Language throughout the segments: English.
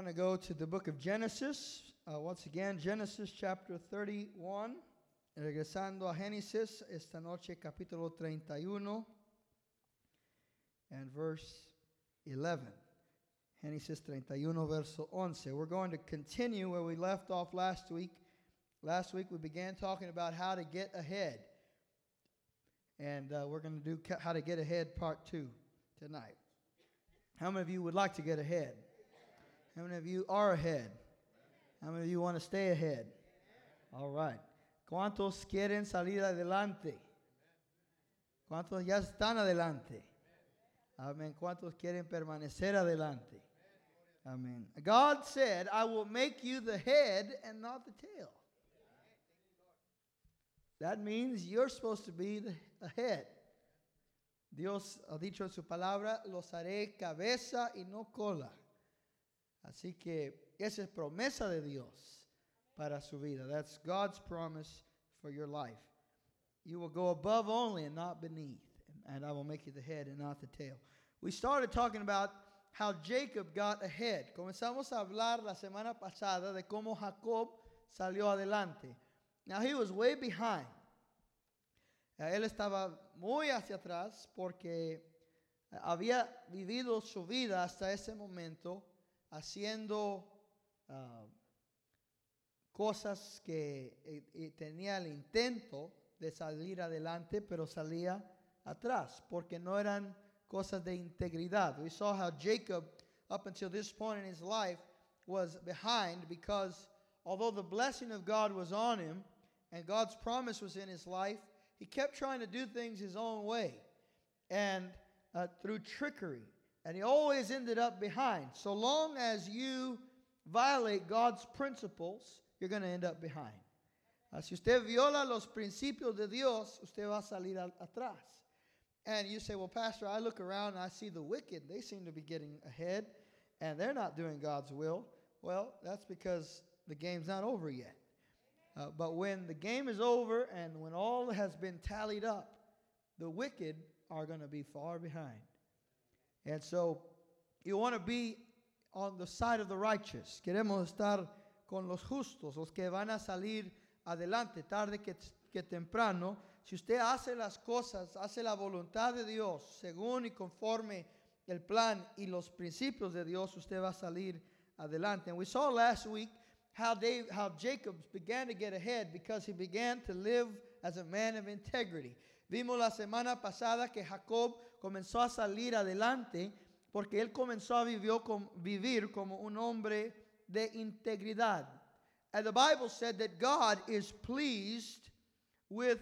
going to go to the book of Genesis. Uh, once again, Genesis chapter 31. Regresando a Génesis, esta noche capítulo 31 and verse 11. Genesis 31, verso 11. We're going to continue where we left off last week. Last week we began talking about how to get ahead. And uh, we're going to do how to get ahead part two tonight. How many of you would like to get ahead? How many of you are ahead? How many of you want to stay ahead? All right. ¿Cuántos quieren salir adelante? ¿Cuántos ya están adelante? Amén. ¿Cuántos quieren permanecer adelante? Amen. God said, I will make you the head and not the tail. That means you're supposed to be the head. Dios ha dicho en su palabra, los haré cabeza y no cola. Así que esa es promesa de Dios para su vida. That's God's promise for your life. You will go above only and not beneath, and I will make you the head and not the tail. We started talking about how Jacob got ahead. Comenzamos a hablar la semana pasada de cómo Jacob salió adelante. Now he was way behind. Él estaba muy hacia atrás porque había vivido su vida hasta ese momento haciendo uh, cosas que eh, tenía el intento de salir adelante, pero salía atrás, porque no eran cosas de integridad. We saw how Jacob, up until this point in his life, was behind because although the blessing of God was on him and God's promise was in his life, he kept trying to do things his own way and uh, through trickery. And he always ended up behind. So long as you violate God's principles, you're going to end up behind. Uh, si usted viola los principios de Dios, usted va a salir atrás. And you say, well, Pastor, I look around and I see the wicked. They seem to be getting ahead and they're not doing God's will. Well, that's because the game's not over yet. Uh, but when the game is over and when all has been tallied up, the wicked are going to be far behind. And so you want to be on the side of the righteous. Queremos estar con los justos, los que van a salir adelante, tarde que, que temprano. Si usted hace las cosas, hace la voluntad de Dios, según y conforme el plan y los principios de Dios, usted va a salir adelante. And we saw last week how, Dave, how Jacob began to get ahead because he began to live as a man of integrity. Vimos la semana pasada que Jacob comenzó a salir adelante porque él comenzó a vivir como un hombre de integridad. And the Bible said that God is pleased with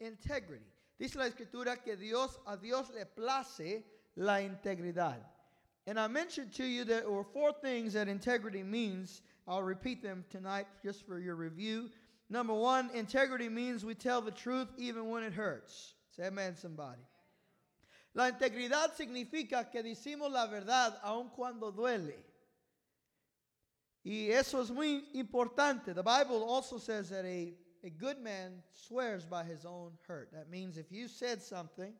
integrity. Dice la escritura que Dios a Dios le place la integridad. And I mentioned to you that there were four things that integrity means. I'll repeat them tonight just for your review. Number one, integrity means we tell the truth even when it hurts. Say amen, somebody. La integridad significa que decimos la verdad aun cuando duele. Y eso es muy importante. The Bible also says that a, a good man swears by his own hurt. That means if you said something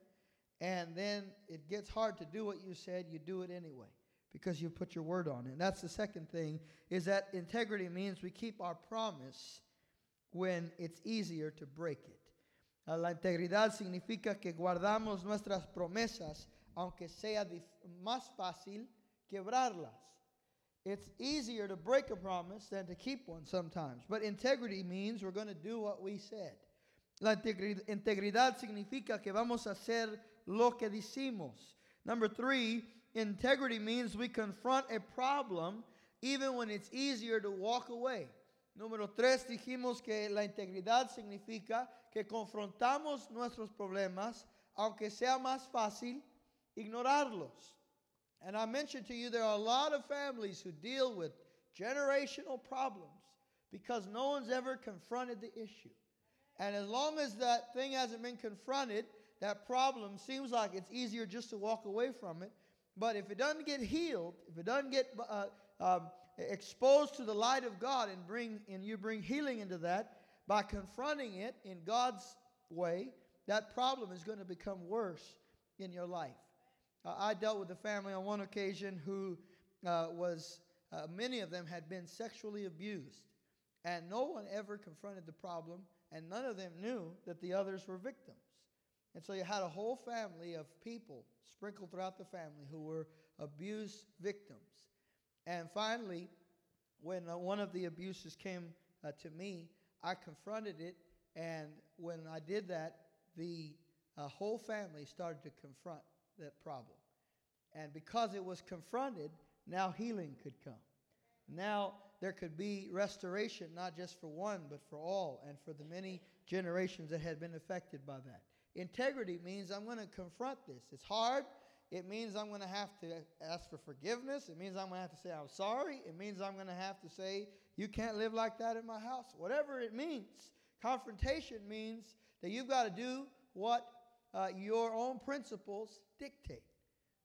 and then it gets hard to do what you said, you do it anyway because you put your word on it. And that's the second thing is that integrity means we keep our promise when it's easier to break it. Ah, la integridad significa que guardamos nuestras promesas aunque sea más fácil quebrarlas. It's easier to break a promise than to keep one sometimes. But integrity means we're going to do what we said. La integridad significa que vamos a hacer lo que decimos. Number three, integrity means we confront a problem even when it's easier to walk away. Número tres, dijimos que la integridad significa que confrontamos nuestros problemas, aunque sea más fácil ignorarlos. And I mentioned to you there are a lot of families who deal with generational problems because no one's ever confronted the issue. And as long as that thing hasn't been confronted, that problem seems like it's easier just to walk away from it. But if it doesn't get healed, if it doesn't get uh, um, exposed to the light of God and bring and you bring healing into that by confronting it in God's way, that problem is going to become worse in your life. Uh, I dealt with a family on one occasion who uh, was uh, many of them had been sexually abused. And no one ever confronted the problem, and none of them knew that the others were victims. And so you had a whole family of people sprinkled throughout the family who were abused victims. And finally, when uh, one of the abuses came uh, to me, I confronted it. And when I did that, the uh, whole family started to confront that problem. And because it was confronted, now healing could come. Now there could be restoration, not just for one, but for all, and for the many generations that had been affected by that. Integrity means I'm going to confront this. It's hard. It means I'm going to have to ask for forgiveness. It means I'm going to have to say I'm sorry. It means I'm going to have to say, you can't live like that in my house. Whatever it means. Confrontation means that you've got to do what uh, your own principles dictate.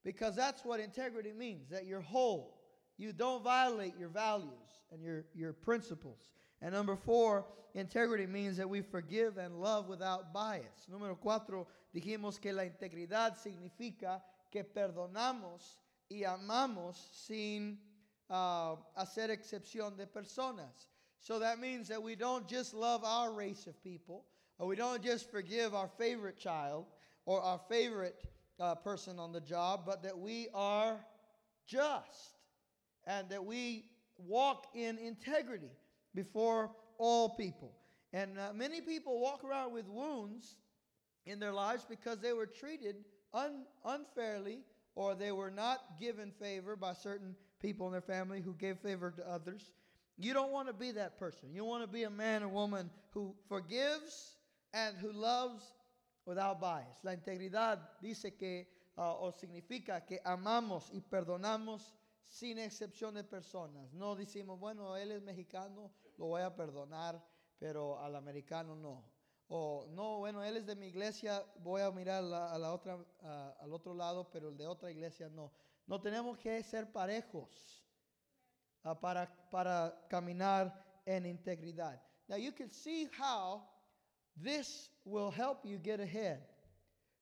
Because that's what integrity means that you're whole. You don't violate your values and your, your principles. And number four, integrity means that we forgive and love without bias. Número cuatro, dijimos que la integridad significa que perdonamos y amamos sin uh, hacer excepción de personas. So that means that we don't just love our race of people, or we don't just forgive our favorite child or our favorite uh, person on the job, but that we are just and that we walk in integrity before all people. And uh, many people walk around with wounds in their lives because they were treated un- unfairly or they were not given favor by certain people in their family who gave favor to others. You don't want to be that person. You want to be a man or woman who forgives and who loves without bias. La integridad dice que uh, o significa que amamos y perdonamos sin excepción de personas. No decimos, bueno, él es mexicano, lo voy a perdonar, pero al americano no. O no, bueno, él es de mi iglesia, voy a mirar a la otra, al otro lado, pero el de otra iglesia no. No tenemos que ser parejos uh, para, para caminar en integridad. Now you can see how this will help you get ahead.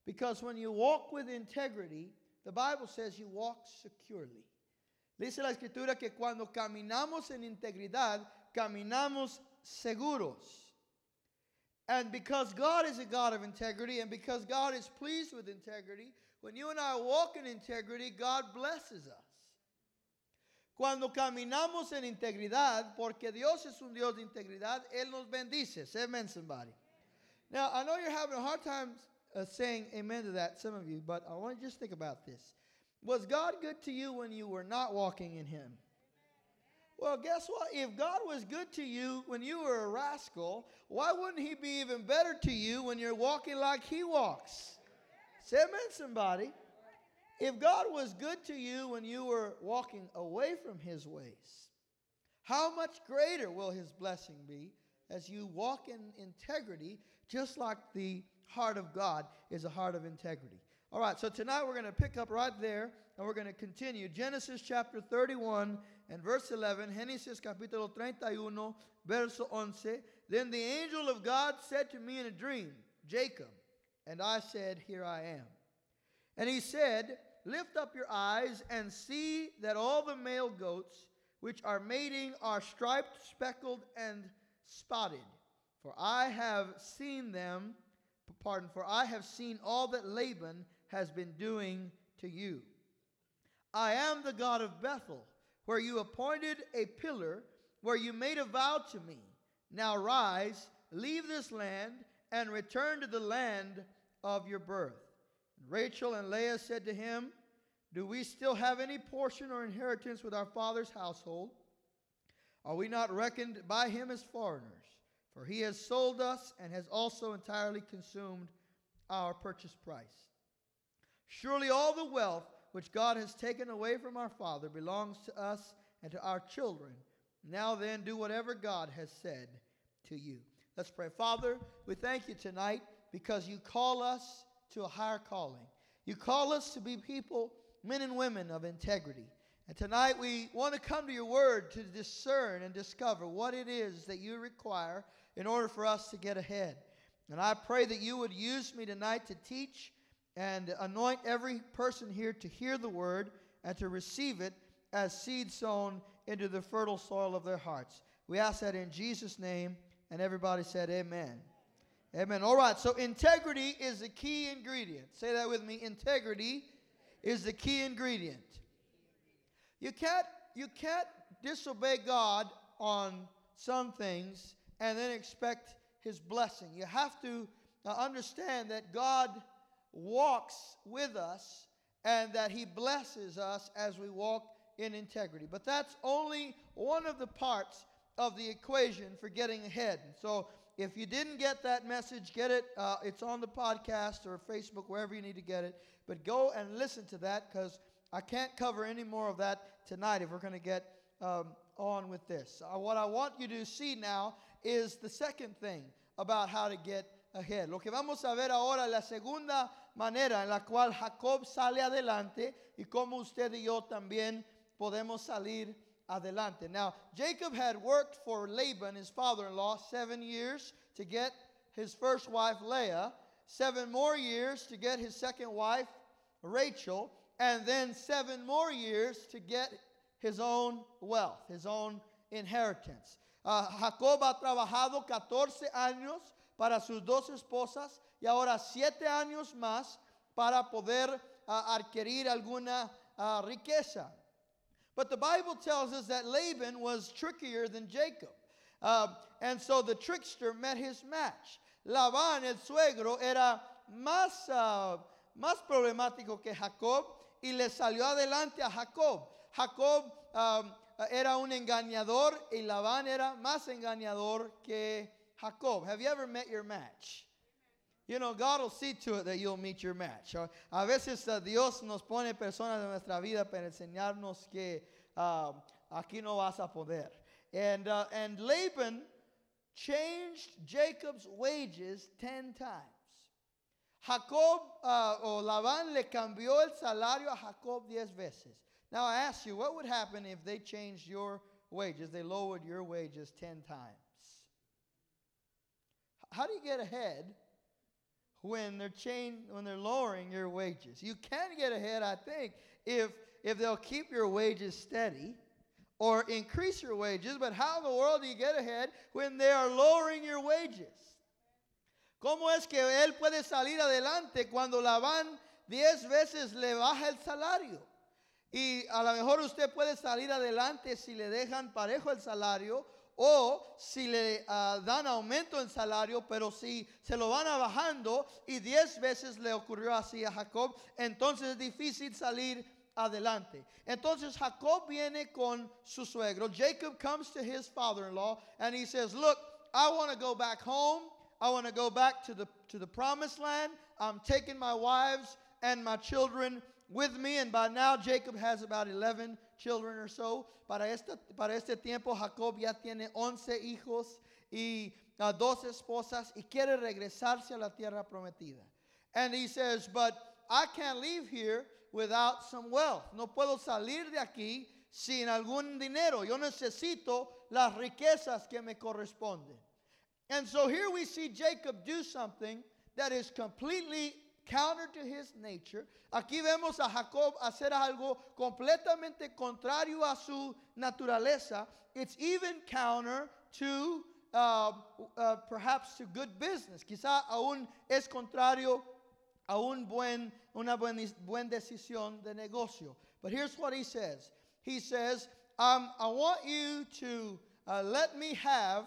Because when you walk with integrity, the Bible says you walk securely. Dice la escritura que cuando caminamos en integridad, caminamos seguros. And because God is a God of integrity and because God is pleased with integrity, when you and I walk in integrity, God blesses us. Cuando caminamos en integridad, porque Dios es un Dios de integridad, Él nos bendice. Say amen, somebody. Now, I know you're having a hard time uh, saying amen to that, some of you, but I want you to just think about this. Was God good to you when you were not walking in Him? Well, guess what? If God was good to you when you were a rascal, why wouldn't He be even better to you when you're walking like He walks? Say amen, somebody. If God was good to you when you were walking away from His ways, how much greater will His blessing be as you walk in integrity, just like the heart of God is a heart of integrity? All right, so tonight we're going to pick up right there and we're going to continue. Genesis chapter 31 and verse 11. Genesis capítulo 31, verso 11. Then the angel of God said to me in a dream, Jacob. And I said, Here I am. And he said, Lift up your eyes and see that all the male goats which are mating are striped, speckled, and spotted. For I have seen them, pardon, for I have seen all that Laban has been doing to you. I am the God of Bethel, where you appointed a pillar, where you made a vow to me. Now rise, leave this land, and return to the land of your birth. And Rachel and Leah said to him, Do we still have any portion or inheritance with our father's household? Are we not reckoned by him as foreigners? For he has sold us and has also entirely consumed our purchase price. Surely all the wealth which God has taken away from our father belongs to us and to our children. Now then, do whatever God has said to you. Let's pray. Father, we thank you tonight because you call us to a higher calling. You call us to be people, men and women of integrity. And tonight we want to come to your word to discern and discover what it is that you require in order for us to get ahead. And I pray that you would use me tonight to teach and anoint every person here to hear the word and to receive it as seed sown into the fertile soil of their hearts. We ask that in Jesus' name, and everybody said, Amen. Amen. All right, so integrity is the key ingredient. Say that with me. Integrity is the key ingredient. You can't you can't disobey God on some things and then expect his blessing. You have to uh, understand that God walks with us and that he blesses us as we walk in integrity. But that's only one of the parts of the equation for getting ahead. So if you didn't get that message, get it. Uh, it's on the podcast or Facebook, wherever you need to get it. But go and listen to that because I can't cover any more of that tonight if we're going to get um, on with this. Uh, what I want you to see now is the second thing about how to get ahead. Lo que vamos a ver ahora es la segunda manera en la cual Jacob sale adelante y cómo usted y yo también podemos salir adelante. Now, Jacob had worked for Laban, his father in law, seven years to get his first wife, Leah, seven more years to get his second wife, Rachel, and then seven more years to get his own wealth, his own inheritance. Uh, Jacob ha trabajado 14 años para sus dos esposas y ahora siete años más para poder uh, adquirir alguna uh, riqueza. But the Bible tells us that Laban was trickier than Jacob. Uh, and so the trickster met his match. Labán, el suegro, era más, uh, más problemático que Jacob y le salió adelante a Jacob. Jacob um, era un engañador y Labán era más engañador que Jacob. Have you ever met your match? You know, God will see to it that you'll meet your match. A veces uh, Dios nos pone personas en nuestra vida para enseñarnos que uh, aquí no vas a poder. And, uh, and Laban changed Jacob's wages 10 times. Jacob uh, o Labán le cambió el salario a Jacob 10 veces. Now I ask you, what would happen if they changed your wages? They lowered your wages 10 times. How do you get ahead when they're chain, when they're lowering your wages? You can get ahead, I think, if if they'll keep your wages steady or increase your wages, but how in the world do you get ahead when they are lowering your wages? ¿Cómo es que él puede salir adelante cuando Labán diez veces le baja el salario? Y a lo mejor usted puede salir adelante si le dejan parejo el salario o si le uh, dan aumento en salario, pero si se lo van bajando y diez veces le ocurrió así a Jacob, entonces es difícil salir adelante. Entonces Jacob viene con su suegro. Jacob comes to his father-in-law and he says, "Look, I want to go back home. I want to go back to the to the promised land. I'm taking my wives and my children with me. And by now, Jacob has about 11 children or so. Para este, para este tiempo, Jacob ya tiene 11 hijos y uh, dos esposas y quiere regresarse a la tierra prometida. And he says, But I can't leave here without some wealth. No puedo salir de aquí sin algún dinero. Yo necesito las riquezas que me corresponden. And so here we see Jacob do something that is completely counter to his nature. Aquí vemos a Jacob hacer algo completamente contrario a su naturaleza. It's even counter to uh, uh, perhaps to good business. Quizá aún es contrario a un buen, una buena buen decisión de negocio. But here's what he says. He says, um, I want you to uh, let me have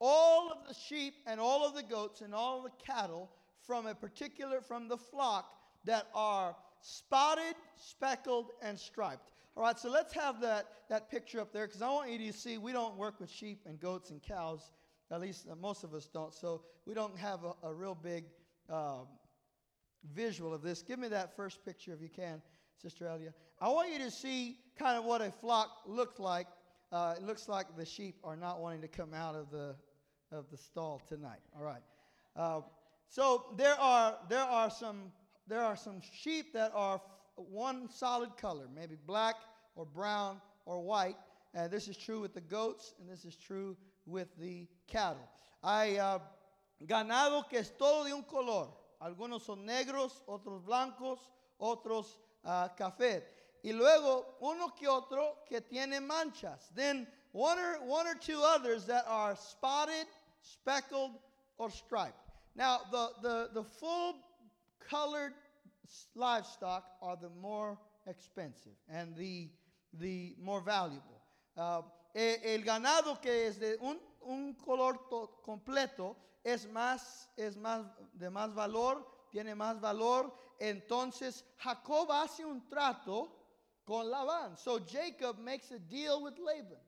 all of the sheep and all of the goats and all of the cattle from a particular, from the flock that are spotted, speckled, and striped. All right, so let's have that, that picture up there because I want you to see we don't work with sheep and goats and cows. At least uh, most of us don't. So we don't have a, a real big um, visual of this. Give me that first picture if you can, Sister Elia. I want you to see kind of what a flock looks like. Uh, it looks like the sheep are not wanting to come out of the of the stall tonight. All right. So there are there are some there are some sheep that are one solid color, maybe black or brown or white. And this is true with the goats, and this is true with the cattle. Hay uh, ganado que es todo de un color. Algunos son negros, otros blancos, otros uh, café. y luego uno que otro que tiene manchas. Then one or, one or two others that are spotted, speckled, or striped. Now, the, the, the full colored livestock are the more expensive and the, the more valuable. Uh, el ganado que es de un, un color completo es más, es más de más valor, tiene más valor. Entonces Jacob hace un trato con Labán. So Jacob makes a deal with Laban.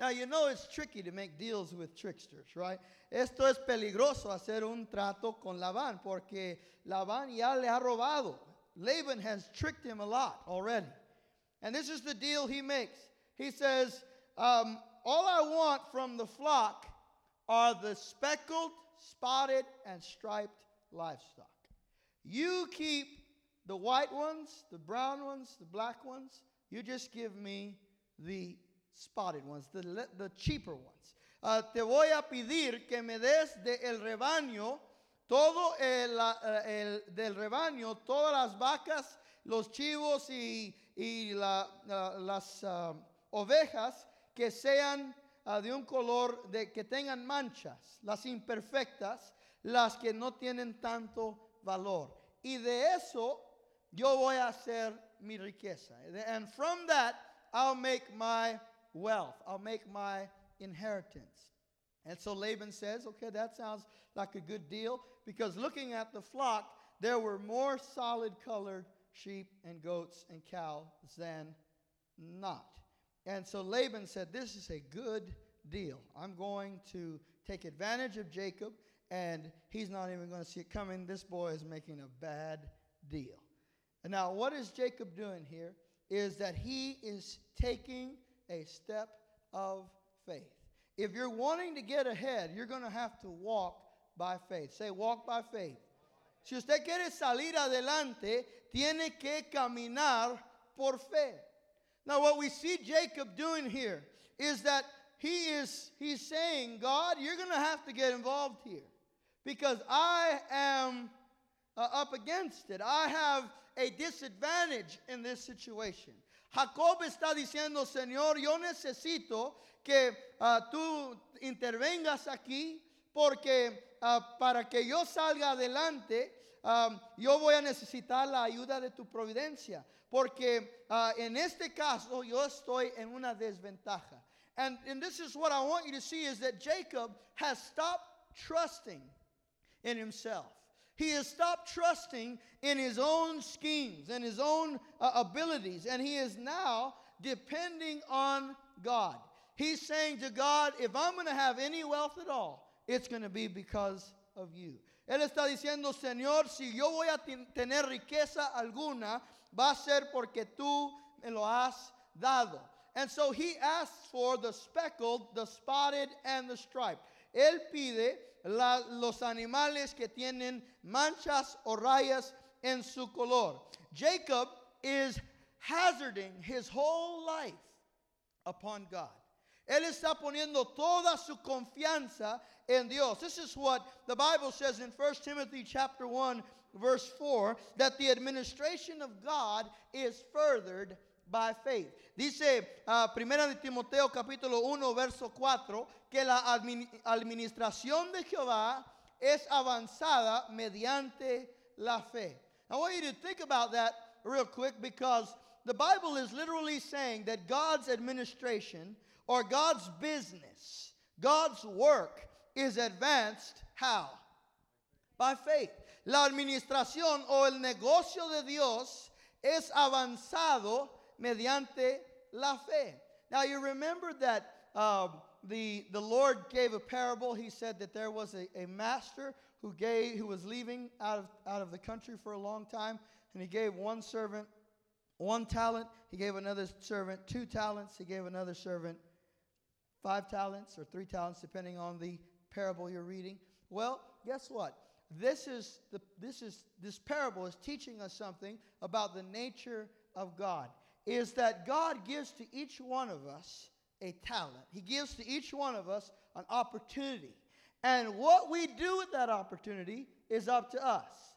Now, you know it's tricky to make deals with tricksters, right? Esto es peligroso hacer un trato con Labán porque Labán ya le ha robado. Laban has tricked him a lot already. And this is the deal he makes. He says, um, All I want from the flock are the speckled, spotted, and striped livestock. You keep the white ones, the brown ones, the black ones. You just give me the spotted ones, the, the cheaper ones. Uh, te voy a pedir que me des de el rebaño, todo el, el, del rebaño, todas las vacas, los chivos y, y la, uh, las uh, ovejas que sean de un color de que tengan manchas, las imperfectas, las que no tienen tanto valor. Y de eso yo voy a hacer mi riqueza. And from that I'll make my wealth. I'll make my inheritance. And so Laban says, okay, that sounds like a good deal because looking at the flock, there were more solid colored sheep and goats and cows than not. And so Laban said, This is a good deal. I'm going to take advantage of Jacob, and he's not even going to see it coming. This boy is making a bad deal. And now, what is Jacob doing here? Is that he is taking a step of faith. If you're wanting to get ahead, you're going to have to walk by faith. Say, walk by faith. Si usted quiere salir adelante, tiene que caminar por fe. Now, what we see Jacob doing here is that he is he's saying, God, you're going to have to get involved here because I am uh, up against it. I have a disadvantage in this situation. Jacob está diciendo, Señor, yo necesito que uh, tú intervengas aquí porque uh, para que yo salga adelante, um, yo voy a necesitar la ayuda de tu providencia. Porque en este caso yo estoy en una desventaja. And this is what I want you to see is that Jacob has stopped trusting in himself. He has stopped trusting in his own schemes and his own uh, abilities, and he is now depending on God. He's saying to God, if I'm going to have any wealth at all, it's going to be because of you. Él está diciendo, Señor, si yo voy a tener riqueza alguna, va a ser porque tú me lo has dado. And so he asks for the speckled, the spotted, and the striped. Él pide la, los animales que tienen manchas o rayas en su color. Jacob is hazarding his whole life upon God. Él está poniendo toda su confianza en Dios. This is what the Bible says in 1 Timothy chapter 1 verse 4 that the administration of God is furthered by faith. Dice uh, Primera de Timoteo capítulo 1 verso 4 que la administración de Jehová es avanzada mediante la fe. I want you to think about that real quick because the Bible is literally saying that God's administration or God's business, God's work is advanced how? By faith. La administración o el negocio de Dios es avanzado mediante la fe. Now you remember that um, the, the Lord gave a parable. He said that there was a, a master who gave who was leaving out of, out of the country for a long time, and he gave one servant one talent, he gave another servant two talents, he gave another servant five talents or three talents, depending on the parable you're reading. Well, guess what? This is the this is this parable is teaching us something about the nature of God. Is that God gives to each one of us a talent. He gives to each one of us an opportunity. And what we do with that opportunity is up to us.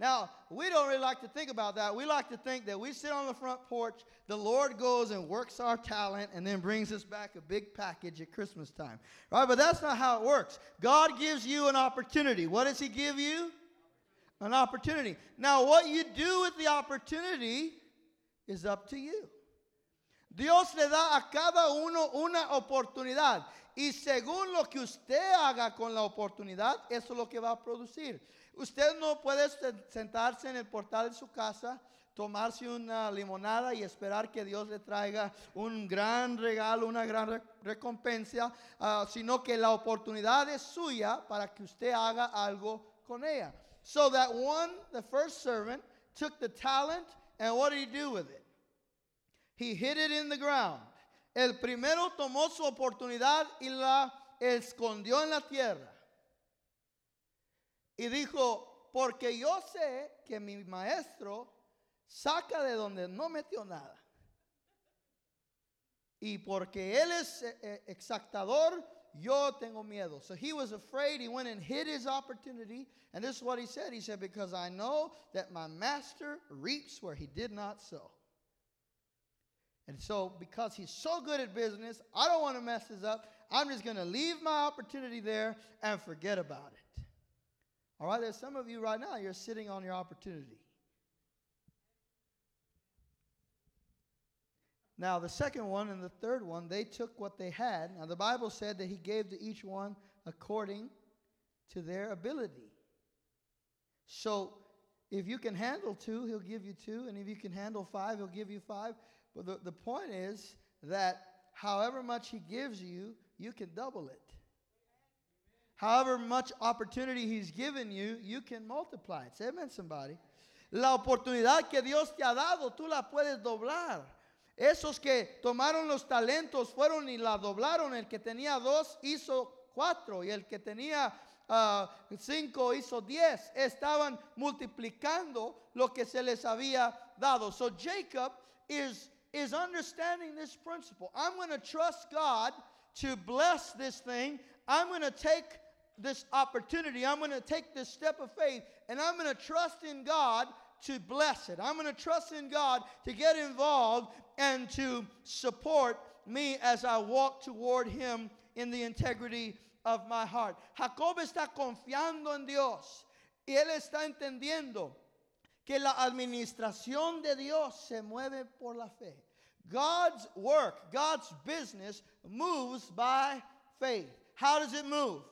Now, we don't really like to think about that. We like to think that we sit on the front porch, the Lord goes and works our talent, and then brings us back a big package at Christmas time. Right? But that's not how it works. God gives you an opportunity. What does He give you? An opportunity. Now, what you do with the opportunity is up to you. Dios le da a cada uno una oportunidad. Y según lo que usted haga con la oportunidad, eso es lo que va a producir. Usted no puede sentarse en el portal de su casa, tomarse una limonada y esperar que Dios le traiga un gran regalo, una gran recompensa, uh, sino que la oportunidad es suya para que usted haga algo con ella. So that one, the first servant, took the talent, and what did he do with it? He hid it in the ground. El primero tomó su oportunidad y la escondió en la tierra. Y dijo, porque yo sé que mi maestro saca de donde no metió nada. Y porque él es eh, eh, exactador, yo tengo miedo. So he was afraid. He went and hid his opportunity. And this is what he said. He said, Because I know that my master reaps where he did not sow. And so, because he's so good at business, I don't want to mess this up. I'm just going to leave my opportunity there and forget about it. All right, there's some of you right now, you're sitting on your opportunity. Now, the second one and the third one, they took what they had. Now, the Bible said that he gave to each one according to their ability. So, if you can handle two, he'll give you two. And if you can handle five, he'll give you five. But the, the point is that however much he gives you, you can double it. However much opportunity He's given you, you can multiply it. Say amen, somebody. La oportunidad que Dios te ha dado, tú la puedes doblar. Esos que tomaron los talentos fueron y la doblaron. El que tenía dos hizo cuatro y el que tenía uh, cinco hizo diez. Estaban multiplicando lo que se les había dado. So Jacob is, is understanding this principle. I'm going to trust God to bless this thing. I'm going to take this opportunity. I'm going to take this step of faith and I'm going to trust in God to bless it. I'm going to trust in God to get involved and to support me as I walk toward Him in the integrity of my heart. Jacob está confiando en Dios y él está entendiendo que la administración de Dios se mueve por la fe. God's work, God's business moves by faith. How does it move?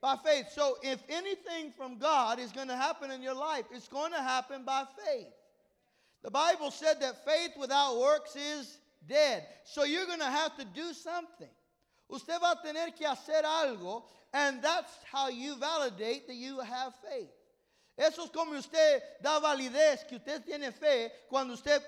By faith. So if anything from God is going to happen in your life, it's going to happen by faith. The Bible said that faith without works is dead. So you're going to have to do something. Usted va a tener que hacer algo, and that's how you validate that you have faith. Eso es como usted da validez que usted tiene fe cuando usted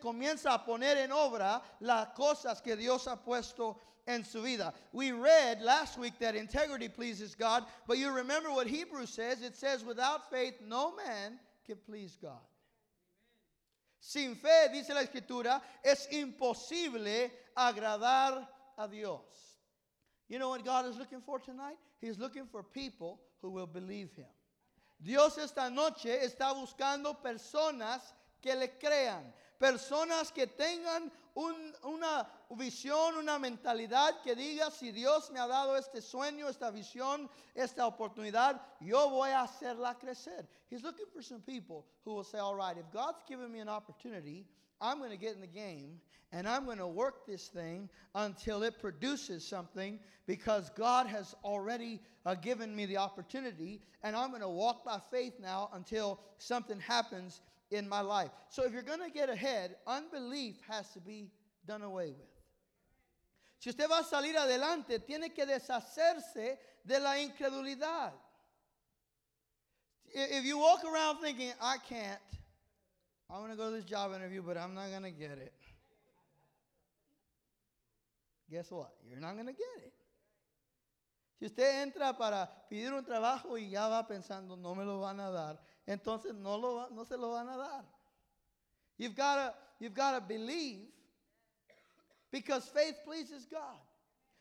comienza a poner en obra las cosas que Dios ha puesto en su vida. We read last week that integrity pleases God, but you remember what Hebrews says? It says, without faith, no man can please God. Sin fe, dice la Escritura, es imposible agradar a Dios. You know what God is looking for tonight? He's looking for people who will believe Him. Dios esta noche está buscando personas que le crean, personas que tengan un, una visión, una mentalidad que diga, si Dios me ha dado este sueño, esta visión, esta oportunidad, yo voy a hacerla crecer. He's looking for some people who will say, all right, if God's given me an opportunity, I'm going to get in the game and I'm going to work this thing until it produces something because God has already uh, given me the opportunity and I'm going to walk by faith now until something happens in my life. So if you're going to get ahead, unbelief has to be done away with. Si usted va a salir adelante, tiene que deshacerse de la incredulidad. If you walk around thinking, I can't, I'm going to go to this job interview, but I'm not going to get it. Guess what? You're not going to get it. Si usted entra para pedir un trabajo y ya va pensando, no me lo van a dar, entonces no, lo, no se lo van a dar. You've got to you've got to believe because faith pleases God.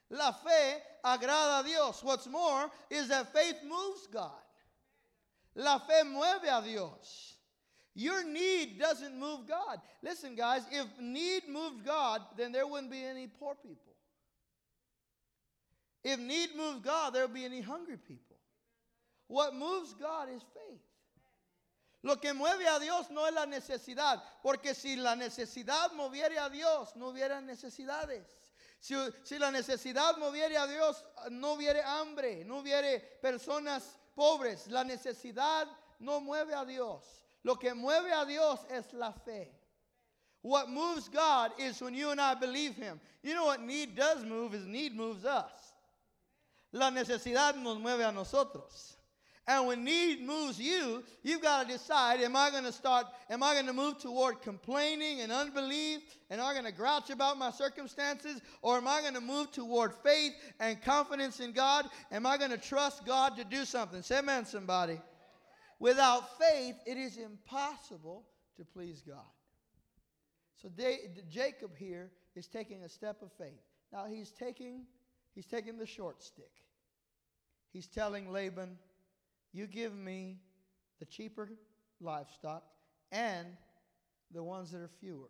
La fe agrada a Dios. What's more is that faith moves God. La fe mueve a Dios. Your need doesn't move God. Listen, guys, if need moved God, then there wouldn't be any poor people. If need moved God, there would be any hungry people. What moves God is faith. Lo que mueve a Dios no es la necesidad, porque si la necesidad moviera a Dios, no hubiera necesidades. Si, la necesidad moviera a Dios, no hubiera hambre, no hubiera personas pobres. La necesidad no mueve a Dios. Lo que mueve a Dios es la fe. What moves God is when you and I believe Him. You know what need does move is need moves us. La necesidad nos mueve a nosotros. And when need moves you, you've got to decide am I going to start, am I going to move toward complaining and unbelief? And am I going to grouch about my circumstances? Or am I going to move toward faith and confidence in God? Am I going to trust God to do something? Say amen, somebody. Without faith, it is impossible to please God. So Jacob here is taking a step of faith. Now he's taking, he's taking the short stick. He's telling Laban, you give me the cheaper livestock and the ones that are fewer.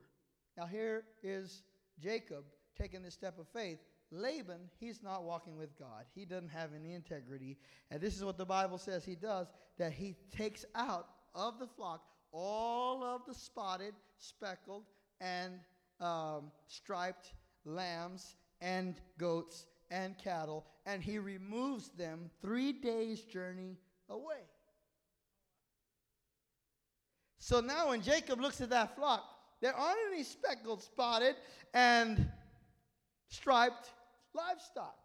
Now, here is Jacob taking this step of faith. Laban, he's not walking with God. He doesn't have any integrity. And this is what the Bible says he does that he takes out of the flock all of the spotted, speckled, and um, striped lambs and goats and cattle, and he removes them three days' journey away. So now when Jacob looks at that flock, there aren't any speckled, spotted, and striped livestock.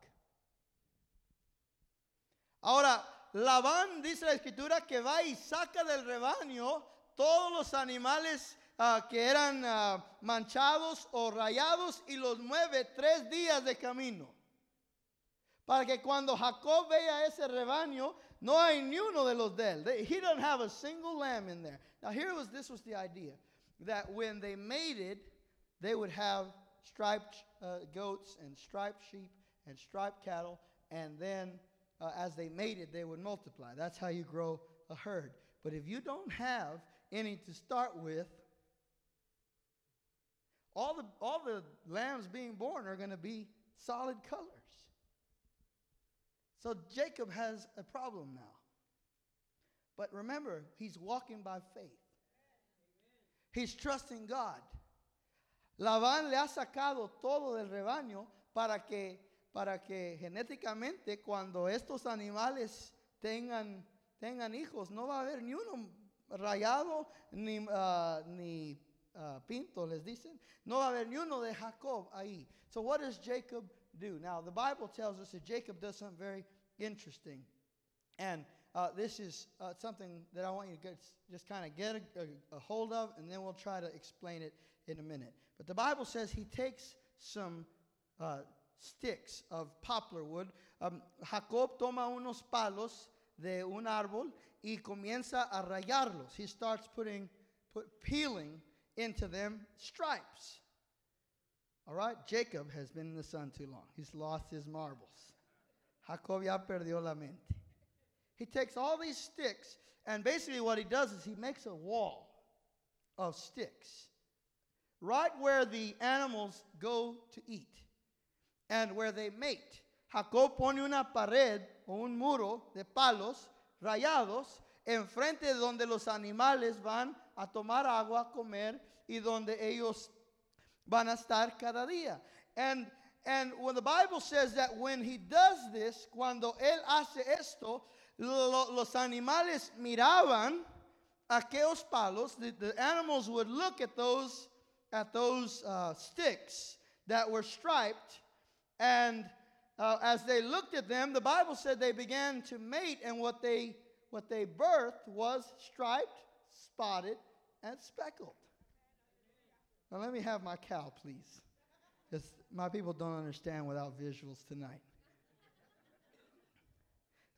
Ahora, Labán dice la escritura que va y saca del rebaño todos los animales uh, que eran uh, manchados o rayados y los mueve tres días de camino. Para que cuando Jacob vea ese rebaño, no hay ni uno de los de él. he doesn't have a single lamb in there. Now here was this was the idea that when they mated, they would have striped uh, goats and striped sheep and striped cattle, and then uh, as they mated, they would multiply. That's how you grow a herd. But if you don't have any to start with, all the all the lambs being born are going to be solid colors. So Jacob has a problem now. But remember, he's walking by faith. He's trusting God. Labán le ha sacado todo del rebaño para que, para que genéticamente cuando estos animales tengan, tengan hijos, no va a haber ni uno rayado ni, uh, ni uh, pinto, les dicen. No va a haber ni uno de Jacob ahí. So what does Jacob do? Now, the Bible tells us that Jacob does something very interesting. And uh, this is uh, something that I want you to get, just kind of get a, a, a, hold of, and then we'll try to explain it in a minute. But the Bible says he takes some uh, sticks of poplar wood. Um, Jacob toma unos palos de un árbol y comienza a rayarlos. He starts putting, put, peeling into them stripes. All right, Jacob has been in the sun too long. He's lost his marbles. Jacob ya perdió la mente. He takes all these sticks, and basically what he does is he makes a wall of sticks right where the animals go to eat and where they mate. Jacob pone una pared o un muro de palos rayados enfrente de donde los animales van a tomar agua, comer y donde ellos van a estar cada día. And and when the Bible says that when he does this, cuando él hace esto, lo, los animales miraban aquellos palos. The, the, animals would look at those at those uh, sticks that were striped, and uh, as they looked at them, the Bible said they began to mate, and what they what they birthed was striped, spotted, and speckled. Now let me have my cow, please. Just my people don't understand without visuals tonight.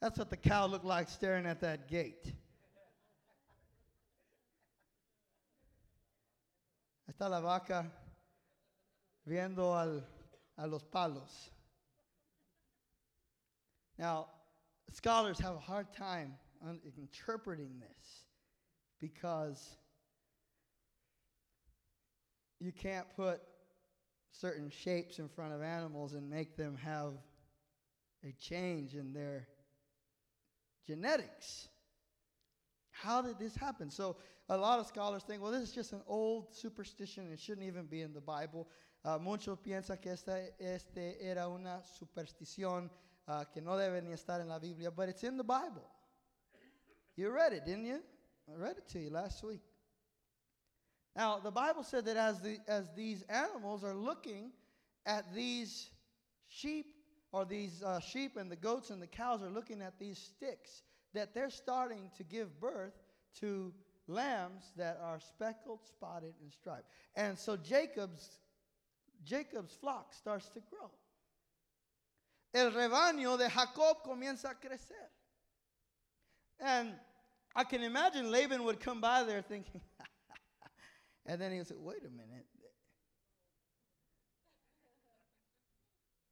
That's what the cow looked like staring at that gate. Está la vaca viendo al, a los palos. Now, scholars have a hard time interpreting this because you can't put certain shapes in front of animals and make them have a change in their genetics. How did this happen? So, a lot of scholars think, well, this is just an old superstition. It shouldn't even be in the Bible. Uh, muchos piensan que esta este era una superstición uh, que no debe ni estar en la Biblia, but it's in the Bible. You read it, didn't you? I read it to you last week. Now, the Bible said that as, the, as these animals are looking at these sheep, or these uh, sheep and the goats and the cows are looking at these sticks, that they're starting to give birth to lambs that are speckled, spotted, and striped. And so Jacob's Jacob's flock starts to grow. El rebaño de Jacob comienza a crecer. And I can imagine Laban would come by there thinking, and then he say, wait a minute.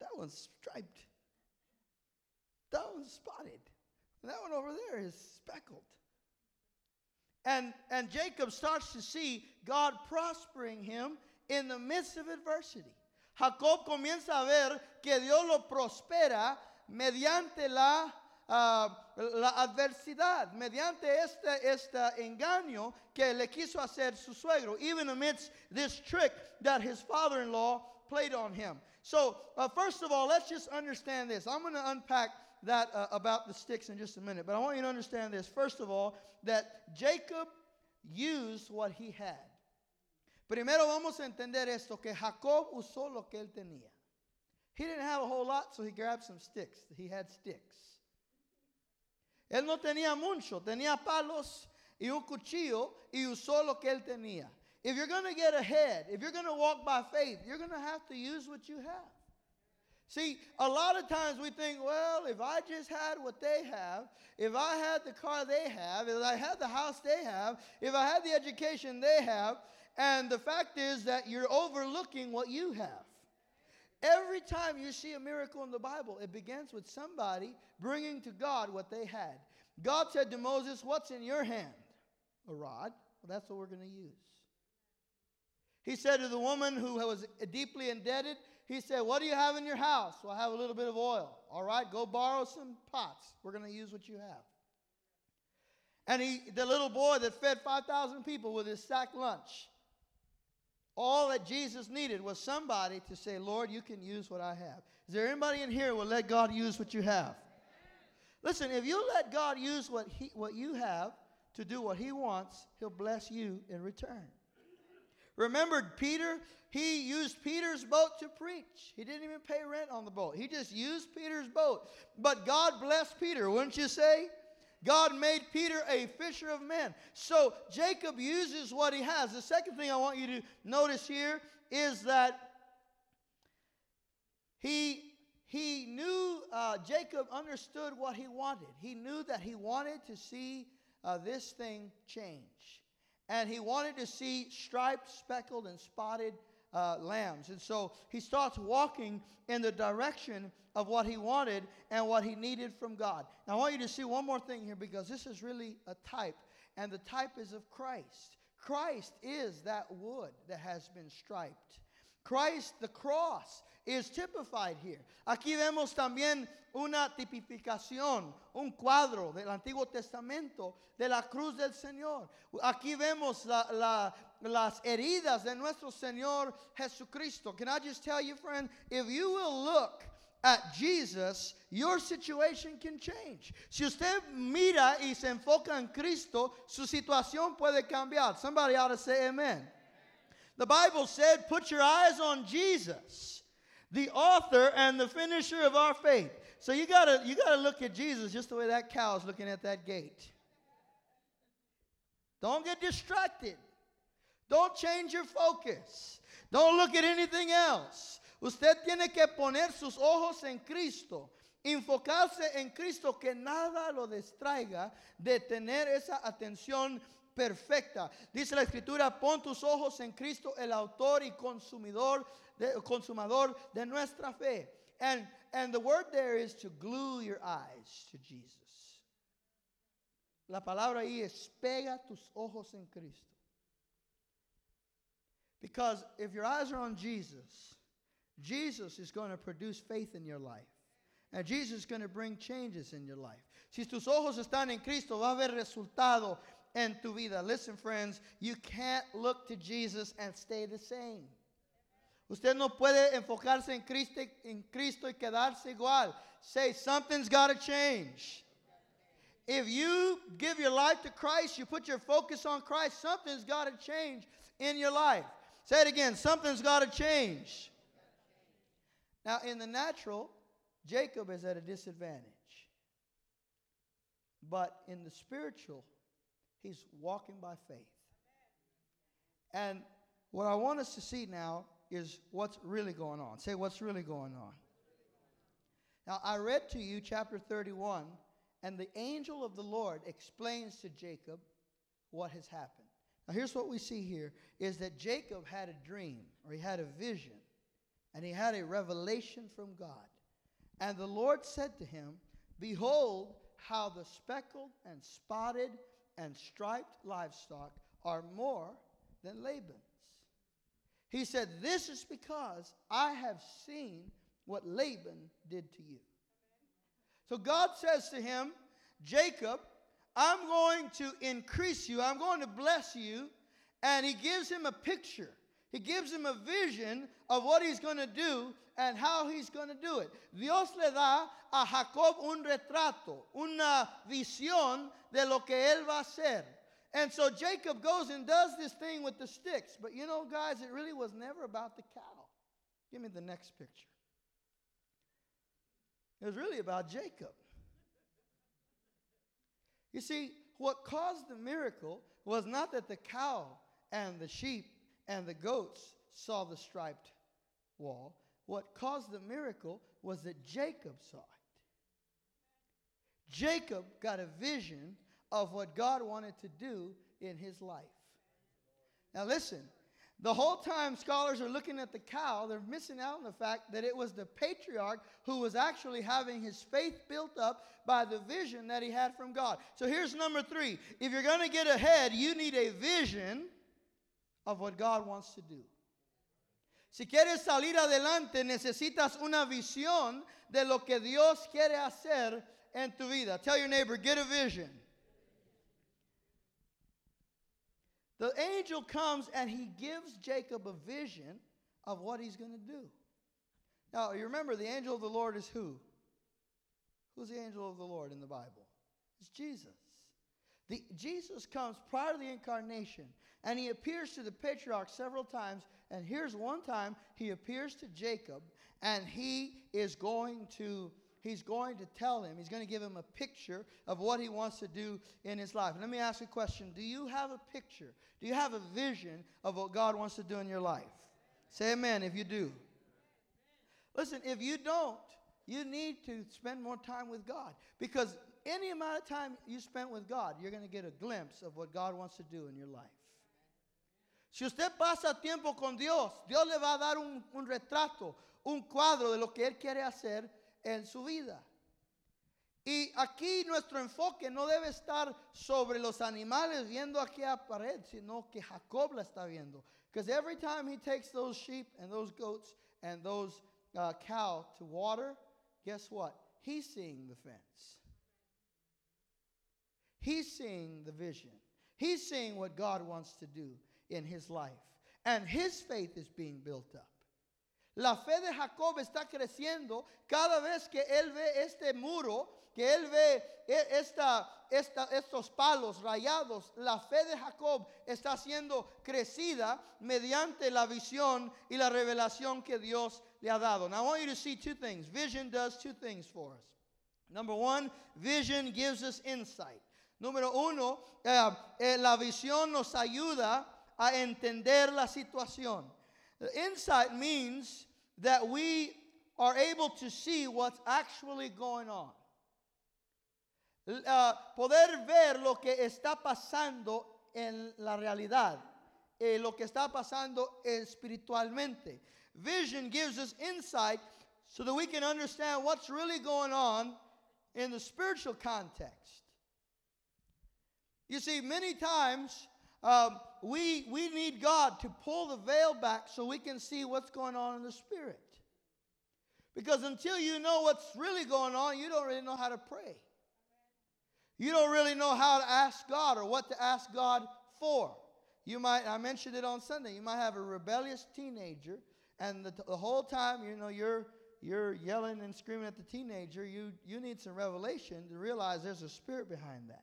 That one's striped. That one's spotted. And that one over there is speckled. And, and Jacob starts to see God prospering him in the midst of adversity. Jacob comienza a ver que Dios lo prospera mediante la, uh, la adversidad, mediante este, este engaño que le quiso hacer su suegro, even amidst this trick that his father in law played on him. So, uh, first of all, let's just understand this. I'm going to unpack that uh, about the sticks in just a minute, but I want you to understand this. First of all, that Jacob used what he had. Primero vamos a entender esto, que Jacob usó lo que él tenía. He didn't have a whole lot, so he grabbed some sticks. He had sticks. Él no tenía mucho, tenía palos y un cuchillo y usó lo que él tenía. If you're going to get ahead, if you're going to walk by faith, you're going to have to use what you have. See, a lot of times we think, well, if I just had what they have, if I had the car they have, if I had the house they have, if I had the education they have, and the fact is that you're overlooking what you have. Every time you see a miracle in the Bible, it begins with somebody bringing to God what they had. God said to Moses, What's in your hand? A rod. Well, that's what we're going to use. He said to the woman who was deeply indebted, He said, What do you have in your house? Well, I have a little bit of oil. All right, go borrow some pots. We're going to use what you have. And he, the little boy that fed 5,000 people with his sack lunch, all that Jesus needed was somebody to say, Lord, you can use what I have. Is there anybody in here who will let God use what you have? Listen, if you let God use what, he, what you have to do what He wants, He'll bless you in return. Remember, Peter, he used Peter's boat to preach. He didn't even pay rent on the boat, he just used Peter's boat. But God blessed Peter, wouldn't you say? God made Peter a fisher of men. So Jacob uses what he has. The second thing I want you to notice here is that he he knew uh, Jacob understood what he wanted. He knew that he wanted to see uh, this thing change, and he wanted to see striped, speckled, and spotted uh, lambs. And so he starts walking in the direction of what he wanted and what he needed from God. Now, I want you to see one more thing here because this is really a type, and the type is of Christ. Christ is that wood that has been striped. Christ, the cross, is typified here. Aquí vemos también una tipificación, un cuadro del Antiguo Testamento de la cruz del Señor. Aquí vemos la, la, las heridas de nuestro Señor Jesucristo. Can I just tell you, friend, if you will look at Jesus, your situation can change. Si usted mira y se enfoca en Cristo, su situación puede cambiar. Somebody ought to say amen. The Bible said, put your eyes on Jesus, the author and the finisher of our faith. So you gotta you gotta look at Jesus just the way that cow is looking at that gate. Don't get distracted. Don't change your focus. Don't look at anything else. Usted tiene que poner sus ojos en Cristo, enfocarse en Cristo, que nada lo distraiga de tener esa atención perfecta. Dice la escritura, pon tus ojos en Cristo, el autor y consumidor de, consumador de nuestra fe. And, and the word there is to glue your eyes to Jesus. La palabra ahí es pega tus ojos en Cristo. Because if your eyes are on Jesus, Jesus is going to produce faith in your life. And Jesus is going to bring changes in your life. Si tus ojos están en Cristo, va a haber resultado en tu vida. Listen, friends, you can't look to Jesus and stay the same. Usted no puede enfocarse en Cristo, en Cristo y quedarse igual. Say, something's got to change. If you give your life to Christ, you put your focus on Christ, something's got to change in your life. Say it again something's got to change. Now, in the natural, Jacob is at a disadvantage. But in the spiritual, he's walking by faith. And what I want us to see now is what's really going on. Say, what's really going on. Now, I read to you chapter 31, and the angel of the Lord explains to Jacob what has happened. Now, here's what we see here is that Jacob had a dream, or he had a vision, and he had a revelation from God. And the Lord said to him, Behold, how the speckled and spotted and striped livestock are more than Laban's. He said, This is because I have seen what Laban did to you. So God says to him, Jacob, I'm going to increase you, I'm going to bless you. And he gives him a picture, he gives him a vision of what he's going to do and how he's going to do it. Dios le da a Jacob un retrato, una visión de lo que él va a hacer. And so Jacob goes and does this thing with the sticks. But you know, guys, it really was never about the cow. Give me the next picture. It was really about Jacob. You see, what caused the miracle was not that the cow and the sheep and the goats saw the striped wall. What caused the miracle was that Jacob saw it. Jacob got a vision of what God wanted to do in his life. Now, listen, the whole time scholars are looking at the cow, they're missing out on the fact that it was the patriarch who was actually having his faith built up by the vision that he had from God. So here's number three if you're going to get ahead, you need a vision of what God wants to do. Si quieres salir adelante, necesitas una visión de lo que Dios quiere hacer en tu vida. Tell your neighbor, get a vision. The angel comes and he gives Jacob a vision of what he's going to do. Now, you remember the angel of the Lord is who? Who's the angel of the Lord in the Bible? It's Jesus. The, Jesus comes prior to the incarnation and he appears to the patriarch several times. And here's one time he appears to Jacob and he is going to he's going to tell him, he's going to give him a picture of what he wants to do in his life. Let me ask a question Do you have a picture? Do you have a vision of what God wants to do in your life? Say amen if you do. Listen, if you don't, you need to spend more time with God because any amount of time you spend with God, you're going to get a glimpse of what God wants to do in your life. Si usted pasa tiempo con Dios, Dios le va a dar un, un retrato, un cuadro de lo que Él quiere hacer en su vida. Y aquí nuestro enfoque no debe estar sobre los animales viendo aquí a pared, sino que Jacob la está viendo. Because every time he takes those sheep and those goats and those uh, cow to water, guess what? He's seeing the fence. He's seeing the vision. He's seeing what God wants to do in his life. And his faith is being built up. La fe de Jacob está creciendo cada vez que él ve este muro, que él ve esta, esta, estos palos rayados. La fe de Jacob está siendo crecida mediante la visión y la revelación que Dios le ha dado. Now I want you to see two things. Vision does two things for us. Number one, vision gives us insight. Número uno, eh, eh, la visión nos ayuda a entender la situación. Insight means that we are able to see what's actually going on. Uh, poder ver lo que está pasando en la realidad, eh, lo que está pasando espiritualmente. Vision gives us insight so that we can understand what's really going on in the spiritual context. You see, many times um, we, we need God to pull the veil back so we can see what's going on in the spirit. Because until you know what's really going on, you don't really know how to pray. You don't really know how to ask God or what to ask God for. You might, I mentioned it on Sunday, you might have a rebellious teenager, and the, the whole time, you know, you're you're yelling and screaming at the teenager, you, you need some revelation to realize there's a spirit behind that.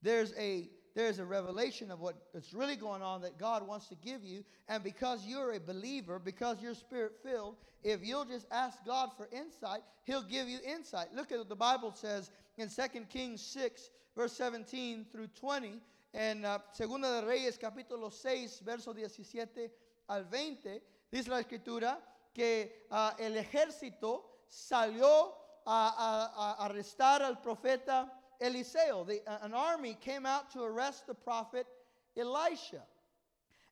There's a there's a revelation of what's really going on that God wants to give you. And because you're a believer, because you're spirit filled, if you'll just ask God for insight, He'll give you insight. Look at what the Bible says in 2 Kings 6, verse 17 through 20. En uh, Segunda de Reyes, capítulo 6, verso 17 al 20, dice la escritura que uh, el ejército salió a, a, a arrestar al profeta Eliseo. The, uh, an army came out to arrest the prophet Elisha.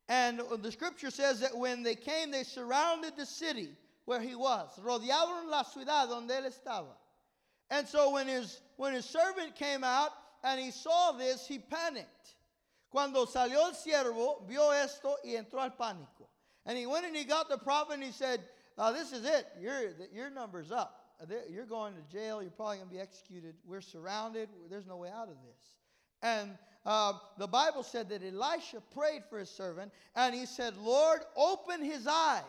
And the scripture says that when they came, they surrounded the city where he was. Rodearon la ciudad donde él estaba. And so when his, when his servant came out and he saw this, he panicked. Cuando salió el siervo, vio esto y entró al pánico. And he went and he got the prophet and he said, uh, This is it. Your, your number's up. You're going to jail. You're probably going to be executed. We're surrounded. There's no way out of this. And uh, the Bible said that Elisha prayed for his servant and he said, Lord, open his eyes.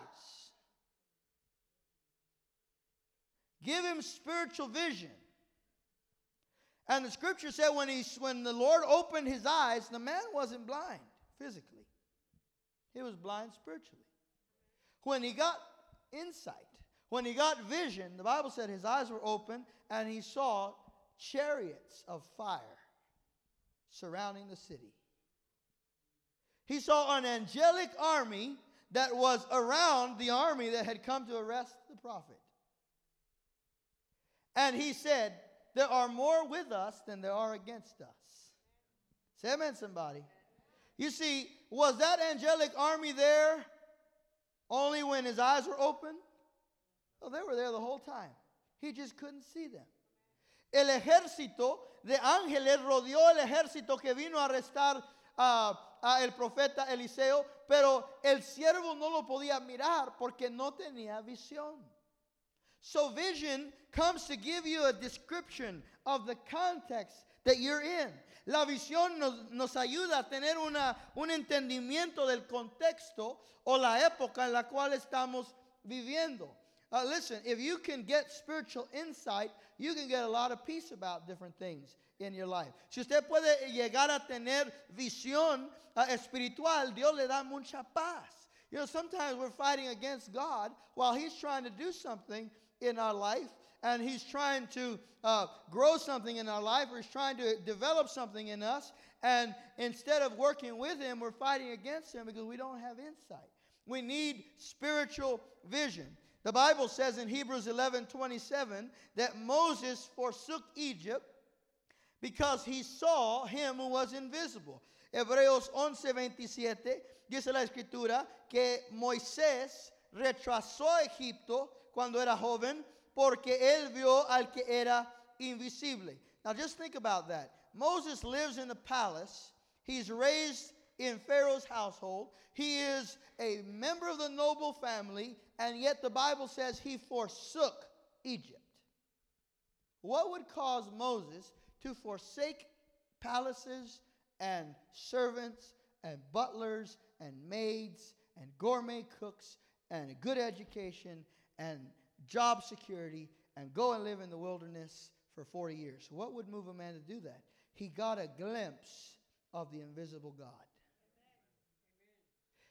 Give him spiritual vision. And the scripture said when, he, when the Lord opened his eyes, the man wasn't blind physically, he was blind spiritually. When he got insight, when he got vision, the Bible said his eyes were open and he saw chariots of fire surrounding the city. He saw an angelic army that was around the army that had come to arrest the prophet. And he said, There are more with us than there are against us. Say amen, somebody. You see, was that angelic army there only when his eyes were open? No, they were there the whole time. He just couldn't see them. El ejército de ángeles rodeó el ejército que vino a arrestar a, el profeta Eliseo, pero el siervo no lo podía mirar porque no tenía visión. So vision comes to give you a description of the context that you're in. La visión nos, nos ayuda a tener una, un entendimiento del contexto o la época en la cual estamos viviendo. Uh, listen, if you can get spiritual insight, you can get a lot of peace about different things in your life. Si usted puede llegar a tener visión uh, espiritual, Dios le da mucha paz. You know, sometimes we're fighting against God while He's trying to do something in our life and He's trying to uh, grow something in our life or He's trying to develop something in us. And instead of working with Him, we're fighting against Him because we don't have insight. We need spiritual vision. The Bible says in Hebrews 11 27 that Moses forsook Egypt because he saw him who was invisible. Hebreos 11 27 dice la escritura que Moisés rechazó Egipto cuando era joven porque él vio al que era invisible. Now just think about that. Moses lives in the palace. He's raised in Pharaoh's household. He is a member of the noble family, and yet the Bible says he forsook Egypt. What would cause Moses to forsake palaces and servants and butlers and maids and gourmet cooks and a good education and job security and go and live in the wilderness for 40 years. What would move a man to do that? He got a glimpse of the invisible God.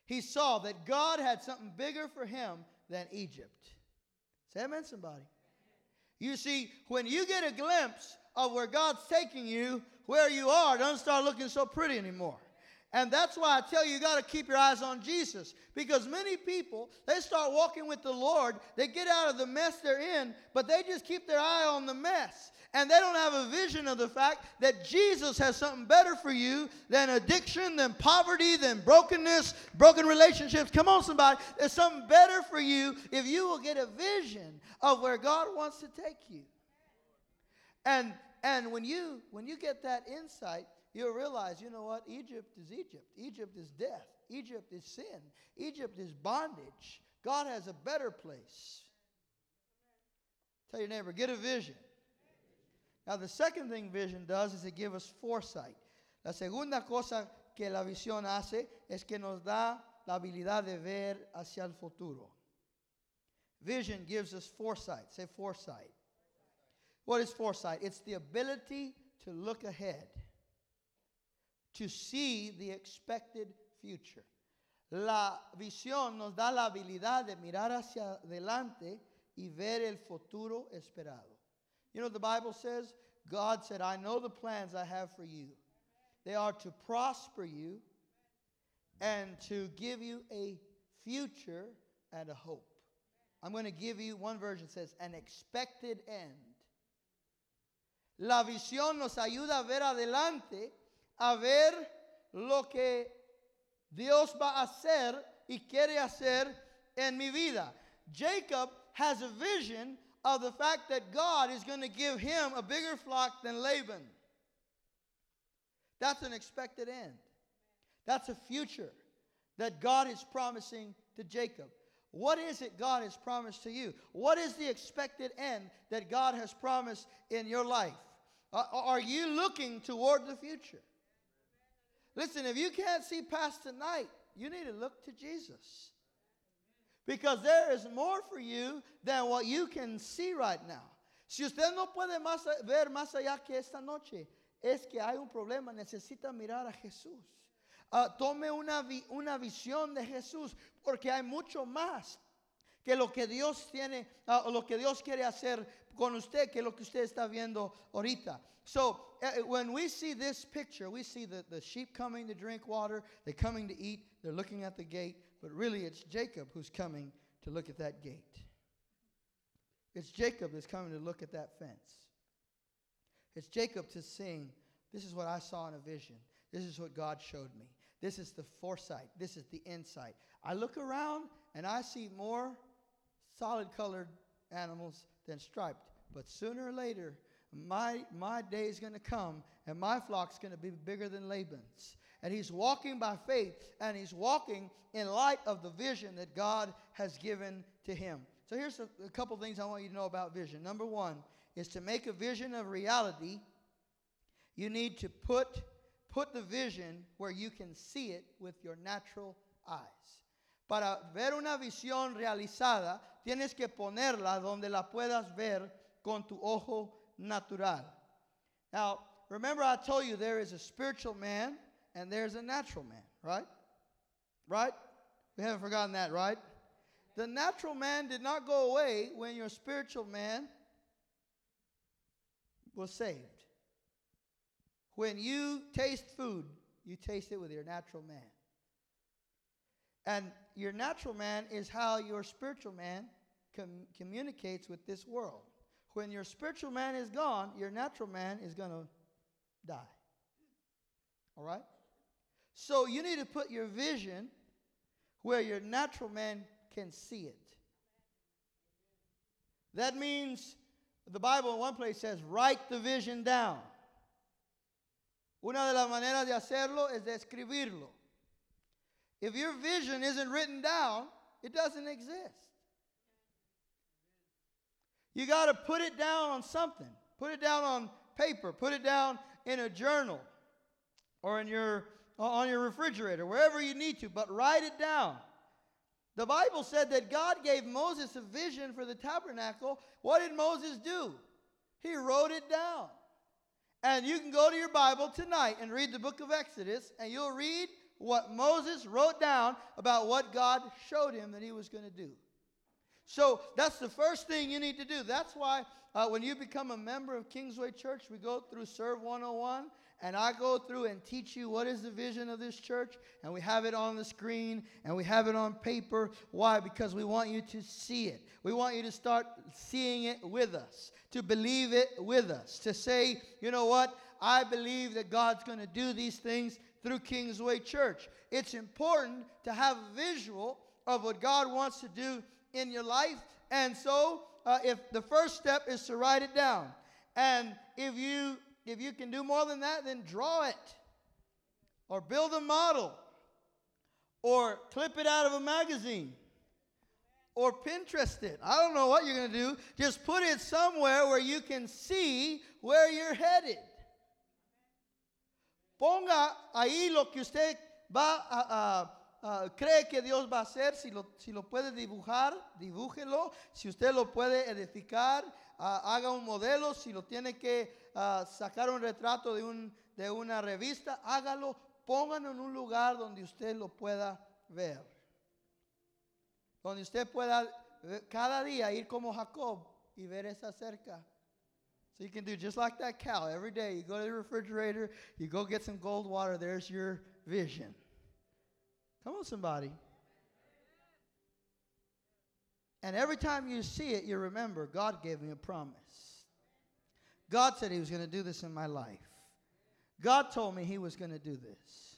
He saw that God had something bigger for him than Egypt. Say amen, somebody. You see, when you get a glimpse of where God's taking you, where you are, doesn't start looking so pretty anymore. And that's why I tell you, you got to keep your eyes on Jesus. Because many people, they start walking with the Lord, they get out of the mess they're in, but they just keep their eye on the mess. And they don't have a vision of the fact that Jesus has something better for you than addiction, than poverty, than brokenness, broken relationships. Come on, somebody. There's something better for you if you will get a vision of where God wants to take you. And And when you when you get that insight, you'll realize, you know what? Egypt is Egypt. Egypt is death. Egypt is sin. Egypt is bondage. God has a better place. Tell your neighbor, get a vision. Now, the second thing vision does is it gives us foresight. La segunda cosa que la visión hace es que nos da la habilidad de ver hacia el futuro. Vision gives us foresight. Say foresight. What is foresight? It's the ability to look ahead, to see the expected future. La visión nos da la habilidad de mirar hacia adelante y ver el futuro esperado. You know, the Bible says, God said, I know the plans I have for you. They are to prosper you and to give you a future and a hope. I'm going to give you one version says an expected end. La visión nos ayuda a ver adelante, a ver lo que Dios va a hacer y quiere hacer en mi vida. Jacob has a vision of the fact that God is going to give him a bigger flock than Laban. That's an expected end. That's a future that God is promising to Jacob. What is it God has promised to you? What is the expected end that God has promised in your life? are you looking toward the future? Listen, if you can't see past tonight, you need to look to Jesus. Because there is more for you than what you can see right now. Si usted no puede más, ver más allá que esta noche, es que hay un problema, necesita mirar a Jesús. Uh, tome una, vi una visión de Jesús, porque hay mucho más que lo que Dios tiene, uh, lo que Dios quiere hacer con usted, que lo que usted está viendo ahorita. So uh, when we see this picture, we see the, the sheep coming to drink water, they're coming to eat, they're looking at the gate, but really it's Jacob who's coming to look at that gate. It's Jacob that's coming to look at that fence. It's Jacob to sing, This is what I saw in a vision. This is what God showed me. This is the foresight. This is the insight. I look around and I see more solid colored animals than striped. But sooner or later, my, my day is going to come and my flock's going to be bigger than Laban's. And he's walking by faith and he's walking in light of the vision that God has given to him. So here's a, a couple things I want you to know about vision. Number one is to make a vision of reality, you need to put, put the vision where you can see it with your natural eyes. Para ver una visión realizada, tienes que ponerla donde la puedas ver con tu ojo natural. Now, remember I told you there is a spiritual man and there's a natural man, right? Right? We haven't forgotten that, right? The natural man did not go away when your spiritual man was saved. When you taste food, you taste it with your natural man. And your natural man is how your spiritual man com- communicates with this world. When your spiritual man is gone, your natural man is going to die. All right? So you need to put your vision where your natural man can see it. That means the Bible in one place says, write the vision down. Una de las maneras de hacerlo es de escribirlo. If your vision isn't written down, it doesn't exist. You got to put it down on something. Put it down on paper. Put it down in a journal or in your on your refrigerator, wherever you need to, but write it down. The Bible said that God gave Moses a vision for the tabernacle. What did Moses do? He wrote it down. And you can go to your Bible tonight and read the book of Exodus, and you'll read what Moses wrote down about what God showed him that he was going to do. So that's the first thing you need to do. That's why uh, when you become a member of Kingsway Church, we go through Serve 101 and I go through and teach you what is the vision of this church, and we have it on the screen and we have it on paper. Why? Because we want you to see it. We want you to start seeing it with us, to believe it with us, to say, you know what? I believe that God's going to do these things through Kingsway Church. It's important to have a visual of what God wants to do in your life. And so, uh, if the first step is to write it down, And if you if you can do more than that, then draw it. Or build a model. Or clip it out of a magazine. Or Pinterest it. I don't know what you're going to do. Just put it somewhere where you can see where you're headed. Ponga ahí lo que usted va cree que Dios va a hacer. Si lo, si lo puede dibujar, dibújelo. Si usted lo puede edificar, haga un modelo. Si lo tiene que uh, sacar un retrato de, un, de una revista, hágalo. Pónganlo en un lugar donde usted lo pueda ver. Donde usted pueda cada día ir como Jacob y ver esa cerca. So you can do just like that cow. Every day you go to the refrigerator, you go get some gold water, there's your vision. Come on, somebody. And every time you see it, you remember God gave me a promise. God said He was going to do this in my life. God told me He was going to do this.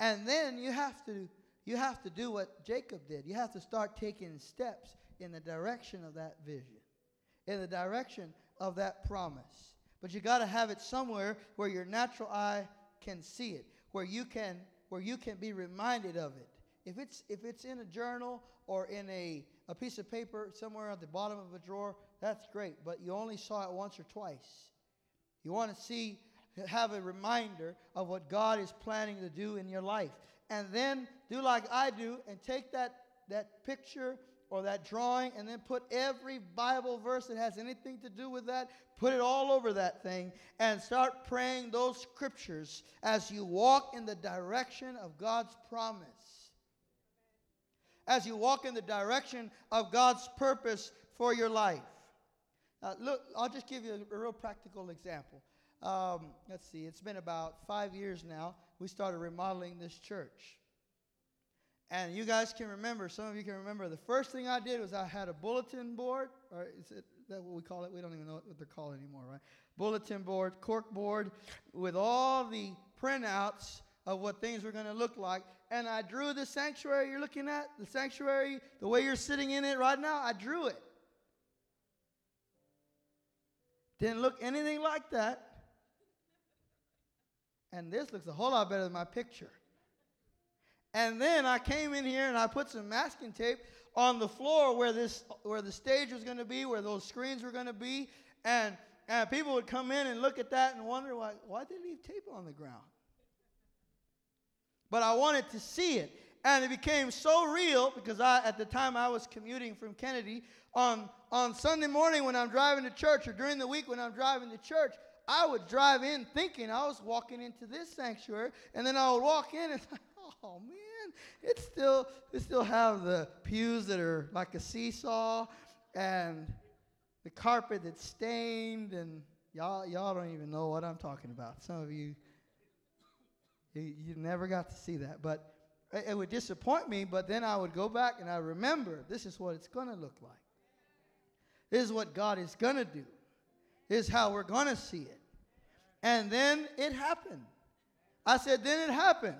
And then you have to you have to do what Jacob did. You have to start taking steps in the direction of that vision in the direction of that promise. But you got to have it somewhere where your natural eye can see it, where you can where you can be reminded of it. If it's if it's in a journal or in a, a piece of paper somewhere at the bottom of a drawer, that's great, but you only saw it once or twice. You want to see have a reminder of what God is planning to do in your life. And then do like I do and take that that picture or that drawing and then put every Bible verse that has anything to do with that, put it all over that thing, and start praying those scriptures as you walk in the direction of God's promise. As you walk in the direction of God's purpose for your life. Uh, look, I'll just give you a, a real practical example. Um, let's see, it's been about five years now. We started remodeling this church. And you guys can remember, some of you can remember, the first thing I did was I had a bulletin board, or is it that what we call it? We don't even know what they're called anymore, right? Bulletin board, cork board, with all the printouts of what things were going to look like. And I drew the sanctuary you're looking at, the sanctuary, the way you're sitting in it right now, I drew it. Didn't look anything like that. And this looks a whole lot better than my picture. And then I came in here and I put some masking tape on the floor where this where the stage was going to be, where those screens were going to be, and and people would come in and look at that and wonder why why they leave tape on the ground? But I wanted to see it. And it became so real because I at the time I was commuting from Kennedy on on Sunday morning when I'm driving to church or during the week when I'm driving to church, I would drive in thinking I was walking into this sanctuary, and then I would walk in and oh man, it still it still have the pews that are like a seesaw and the carpet that's stained and y'all y'all don't even know what I'm talking about. Some of you you, you never got to see that, but it, it would disappoint me. But then I would go back and I remember this is what it's going to look like. This is what God is going to do. This is how we're going to see it. And then it happened. I said, then it happened.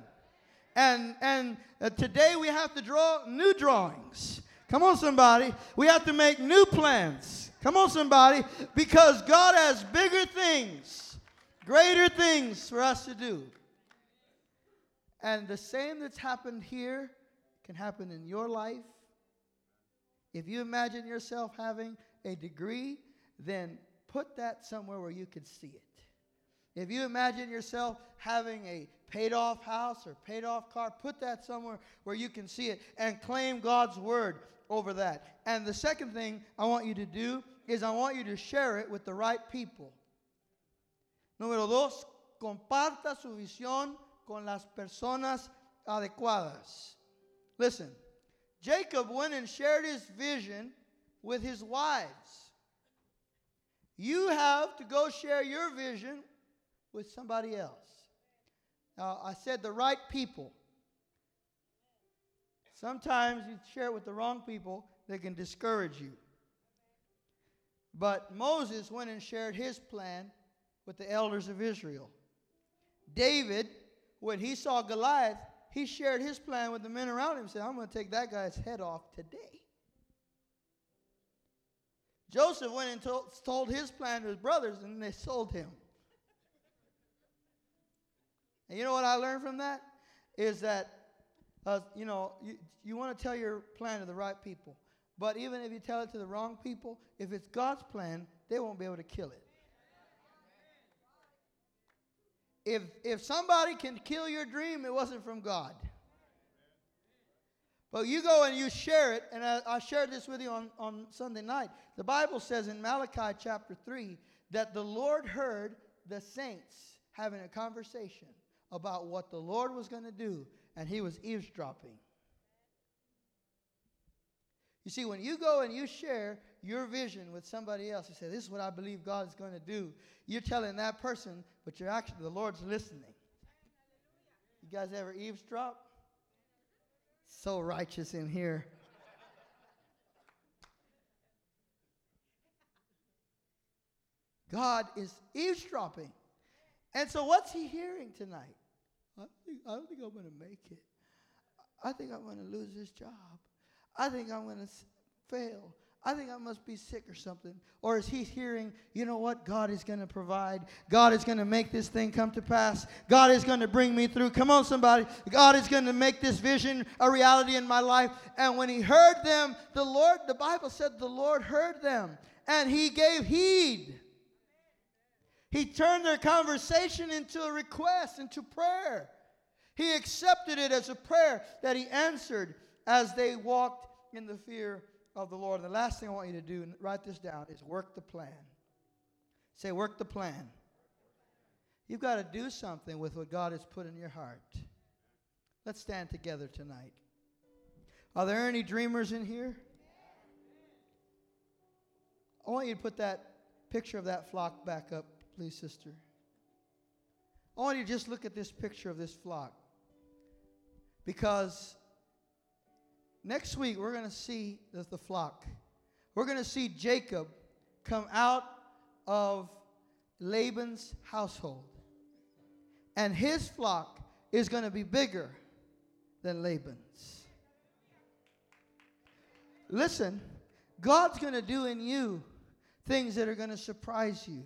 And, and uh, today we have to draw new drawings. Come on, somebody. We have to make new plans. Come on, somebody. Because God has bigger things, greater things for us to do. And the same that's happened here can happen in your life. If you imagine yourself having a degree, then put that somewhere where you can see it. If you imagine yourself having a paid off house or paid off car, put that somewhere where you can see it and claim God's word over that. And the second thing I want you to do is I want you to share it with the right people. Número dos, comparta su visión con las personas adecuadas. Listen, Jacob went and shared his vision with his wives. You have to go share your vision with somebody else. Now, I said the right people. Sometimes you share it with the wrong people, they can discourage you. But Moses went and shared his plan with the elders of Israel. David, when he saw Goliath, he shared his plan with the men around him and said, I'm going to take that guy's head off today. Joseph went and told, told his plan to his brothers, and they sold him. And you know what I learned from that? Is that, uh, you know, you, you want to tell your plan to the right people. But even if you tell it to the wrong people, if it's God's plan, they won't be able to kill it. If, if somebody can kill your dream, it wasn't from God. But you go and you share it, and I, I shared this with you on, on Sunday night. The Bible says in Malachi chapter 3 that the Lord heard the saints having a conversation about what the Lord was going to do, and he was eavesdropping. You see, when you go and you share your vision with somebody else, you say, This is what I believe God is going to do. You're telling that person, but you're actually, the Lord's listening. You guys ever eavesdrop? So righteous in here. God is eavesdropping. And so, what's he hearing tonight? I, think, I don't think I'm going to make it. I think I'm going to lose this job. I think I'm going to fail. I think I must be sick or something. Or is he hearing, you know what? God is going to provide. God is going to make this thing come to pass. God is going to bring me through. Come on, somebody. God is going to make this vision a reality in my life. And when he heard them, the Lord, the Bible said the Lord heard them and he gave heed. He turned their conversation into a request, into prayer. He accepted it as a prayer that he answered as they walked in the fear of the Lord. And the last thing I want you to do, and write this down, is work the plan. Say, work the plan. You've got to do something with what God has put in your heart. Let's stand together tonight. Are there any dreamers in here? I want you to put that picture of that flock back up, please, sister. I want you to just look at this picture of this flock. Because Next week, we're going to see the, the flock. We're going to see Jacob come out of Laban's household. And his flock is going to be bigger than Laban's. Listen, God's going to do in you things that are going to surprise you.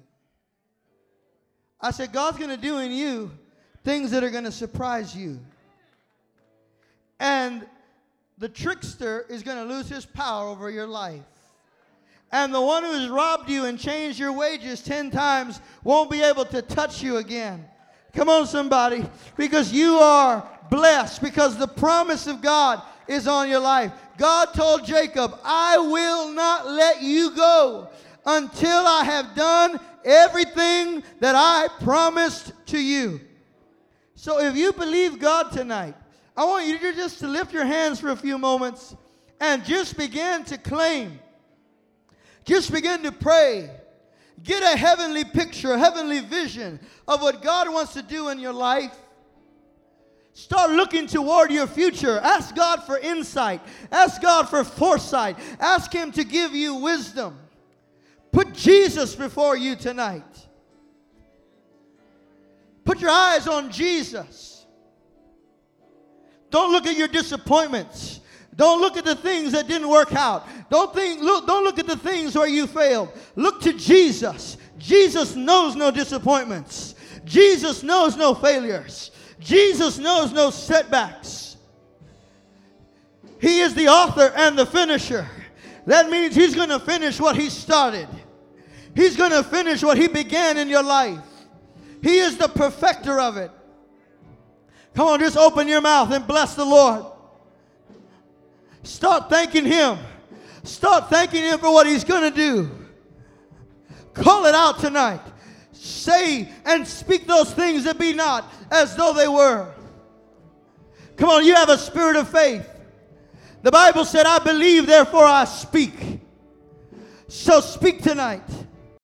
I said, God's going to do in you things that are going to surprise you. And the trickster is going to lose his power over your life. And the one who has robbed you and changed your wages 10 times won't be able to touch you again. Come on, somebody. Because you are blessed, because the promise of God is on your life. God told Jacob, I will not let you go until I have done everything that I promised to you. So if you believe God tonight, I want you to just to lift your hands for a few moments and just begin to claim. Just begin to pray. Get a heavenly picture, a heavenly vision of what God wants to do in your life. Start looking toward your future. Ask God for insight. Ask God for foresight. Ask Him to give you wisdom. Put Jesus before you tonight. Put your eyes on Jesus. Don't look at your disappointments. Don't look at the things that didn't work out. Don't think look don't look at the things where you failed. Look to Jesus. Jesus knows no disappointments. Jesus knows no failures. Jesus knows no setbacks. He is the author and the finisher. That means he's going to finish what he started. He's going to finish what he began in your life. He is the perfecter of it. Come on, just open your mouth and bless the Lord. Start thanking Him. Start thanking Him for what He's going to do. Call it out tonight. Say and speak those things that be not as though they were. Come on, you have a spirit of faith. The Bible said, I believe, therefore I speak. So speak tonight.